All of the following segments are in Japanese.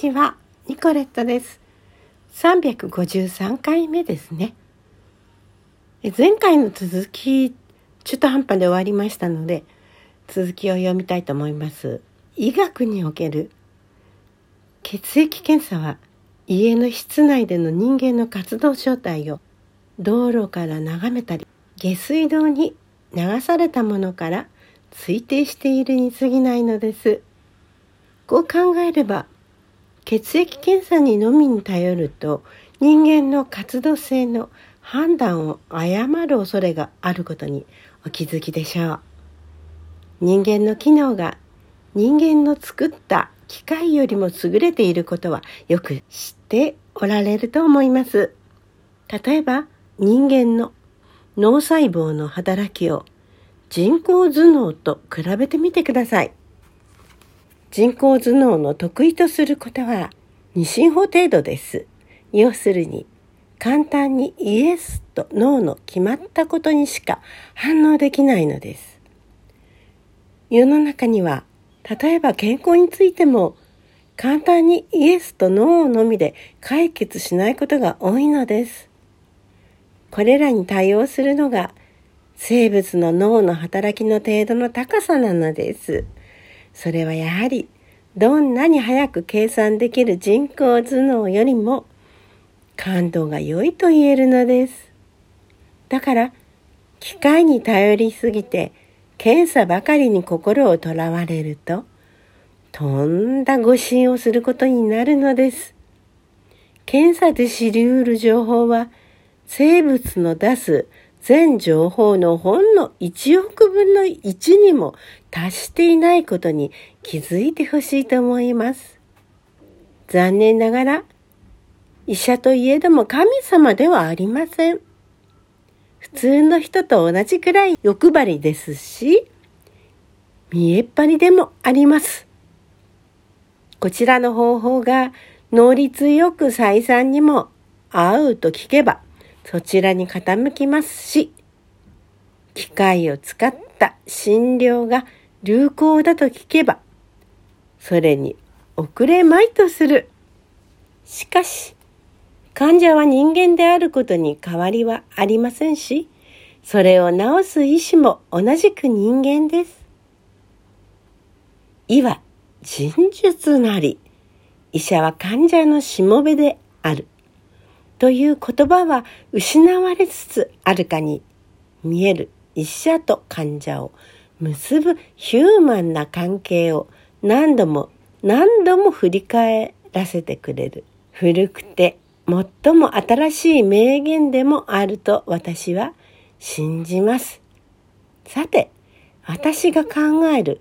ちは、ニコレットです。353回目ですね。前回の続き、中途半端で終わりましたので、続きを読みたいと思います。医学における血液検査は家の室内での人間の活動状態を道路から眺めたり下水道に流されたものから推定しているに過ぎないのです。こう考えれば血液検査にのみに頼ると人間の活動性の判断を誤る恐れがあることにお気づきでしょう。人間の機能が人間の作った機械よりも優れていることはよく知っておられると思います。例えば人間の脳細胞の働きを人工頭脳と比べてみてください。人工頭脳の得意とすることは二進法程度です。要するに、簡単にイエスとノーの決まったことにしか反応できないのです。世の中には、例えば健康についても、簡単にイエスとノーのみで解決しないことが多いのです。これらに対応するのが生物の脳の働きの程度の高さなのです。それはやはりどんなに早く計算できる人工頭脳よりも感度が良いと言えるのです。だから機械に頼りすぎて検査ばかりに心をとらわれるととんだ誤信をすることになるのです。検査で知り得る情報は生物の出す全情報のほんの1億分の1にも達していないことに気づいてほしいと思います。残念ながら、医者といえども神様ではありません。普通の人と同じくらい欲張りですし、見えっ張りでもあります。こちらの方法が能率よく採算にも合うと聞けば、そちらに傾きますし、機械を使った診療が流行だと聞けば、それに遅れまいとする。しかし、患者は人間であることに変わりはありませんし、それを治す医師も同じく人間です。医は人術なり、医者は患者のしもべである。という言葉は失われつつあるかに見える医者と患者を結ぶヒューマンな関係を何度も何度も振り返らせてくれる古くて最も新しい名言でもあると私は信じます。さて、私が考える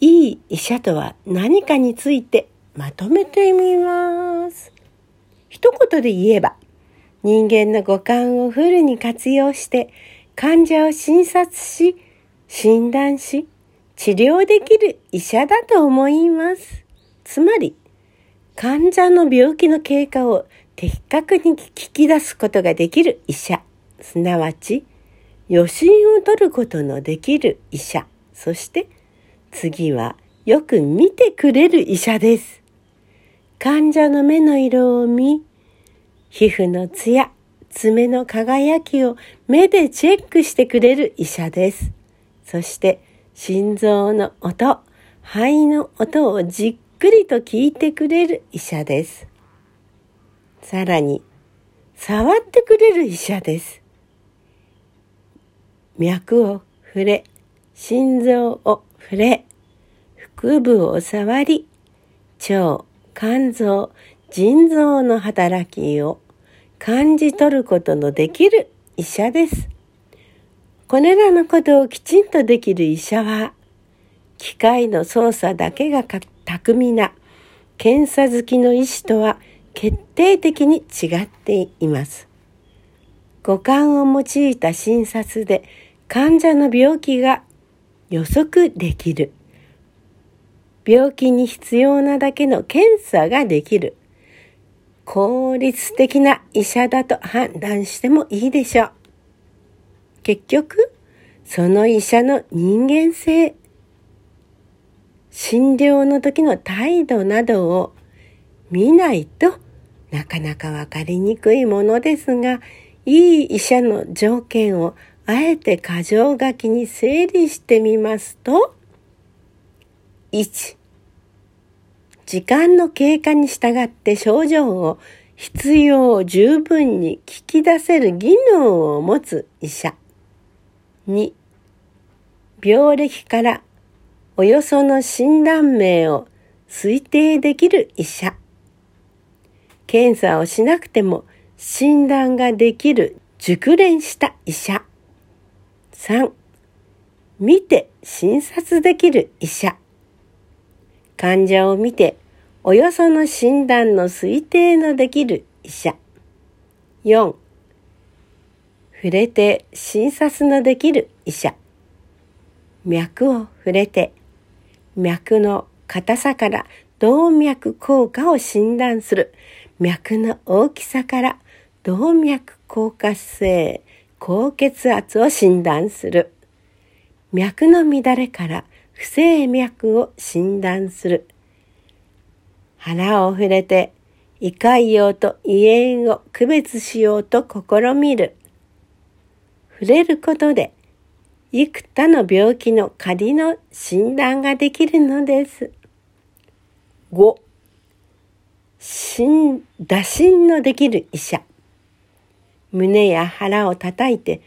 いい医者とは何かについてまとめてみます。一言で言えば、人間の五感をフルに活用して患者を診察し、診断し、治療できる医者だと思います。つまり、患者の病気の経過を的確に聞き出すことができる医者、すなわち、予診を取ることのできる医者、そして次はよく見てくれる医者です。患者の目の色を見、皮膚のツヤ、爪の輝きを目でチェックしてくれる医者です。そして心臓の音、肺の音をじっくりと聞いてくれる医者です。さらに、触ってくれる医者です。脈を触れ、心臓を触れ、腹部を触り、腸、肝臓、腎臓の働きを感じ取ることのできる医者です。これらのことをきちんとできる医者は、機械の操作だけが巧みな検査好きの医師とは決定的に違っています。五感を用いた診察で患者の病気が予測できる。病気に必要なだけの検査ができる。効率的な医者だと判断してもいいでしょう。結局、その医者の人間性、診療の時の態度などを見ないとなかなかわかりにくいものですが、いい医者の条件をあえて箇条書きに整理してみますと、1、時間の経過に従って症状を必要十分に聞き出せる技能を持つ医者。2、病歴からおよその診断名を推定できる医者。検査をしなくても診断ができる熟練した医者。3. 見て診察できる医者。患者を見ておよその診断の推定のできる医者。4. 触れて診察のできる医者。脈を触れて脈の硬さから動脈硬化を診断する。脈の大きさから動脈硬化性、高血圧を診断する。脈の乱れから不整脈を診断する。腹を触れて胃潰瘍と胃炎を区別しようと試みる。触れることで幾多の病気の仮の診断ができるのです。5、心、打診のできる医者。胸や腹を叩いて、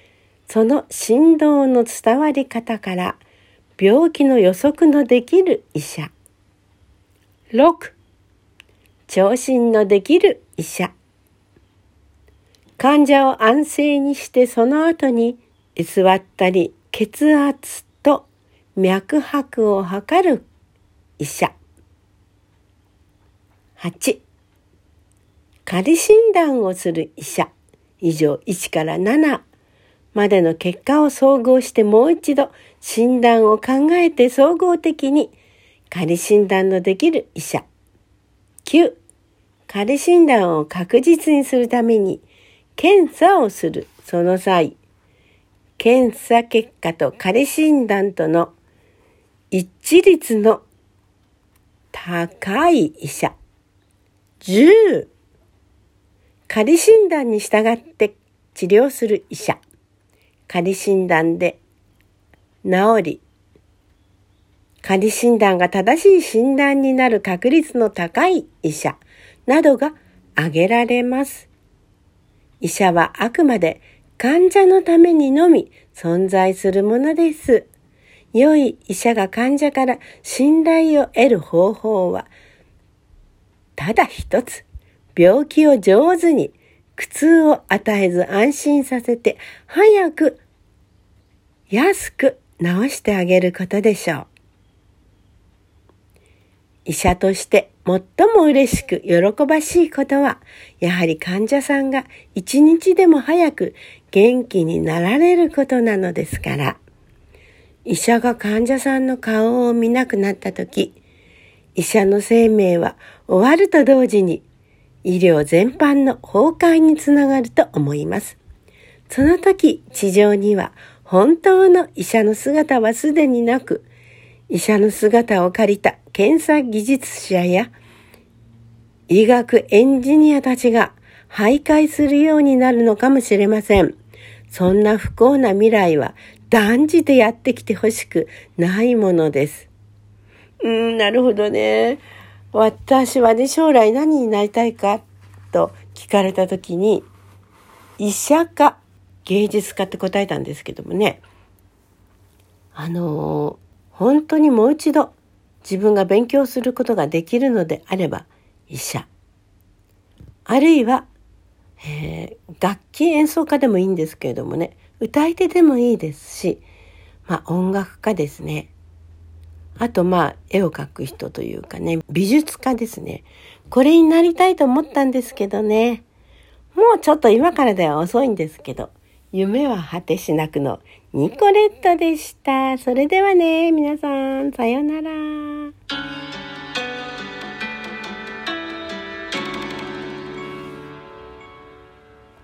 その振動の伝わり方から病気の予測のできる医者。6、聴診のできる医者。患者を安静にしてその後に座ったり血圧と脈拍を測る医者。8、仮診断をする医者。以上1から7までの結果を総合してもう一度診断を考えて総合的に仮診断のできる医者。9、仮診断を確実にするために検査をする。その際、検査結果と仮診断との一致率の高い医者。10、仮診断に従って治療する医者。仮診断で治り、仮診断が正しい診断になる確率の高い医者などが挙げられます。医者はあくまで患者のためにのみ存在するものです。良い医者が患者から信頼を得る方法は、ただ一つ、病気を上手に苦痛を与えず安心させて、早く、安く治してあげることでしょう。医者として最も嬉しく喜ばしいことは、やはり患者さんが一日でも早く元気になられることなのですから、医者が患者さんの顔を見なくなった時、医者の生命は終わると同時に医療全般の崩壊につながると思います。その時、地上には本当の医者の姿はすでになく、医者の姿を借りた検査技術者や医学エンジニアたちが徘徊するようになるのかもしれません。そんな不幸な未来は断じてやってきてほしくないものです。うん、なるほどね。私はね、将来何になりたいかと聞かれた時に、医者か芸術家って答えたんですけどもね。あの、本当にもう一度自分が勉強することができるのであれば医者。あるいはえー、楽器演奏家でもいいんですけれどもね歌い手でもいいですし、まあ、音楽家ですね。あとまあ絵を描く人というかね美術家ですね。これになりたいと思ったんですけどね。もうちょっと今からでは遅いんですけど。夢は果てしなくのニコレットでした。それではね、皆さん、さようなら。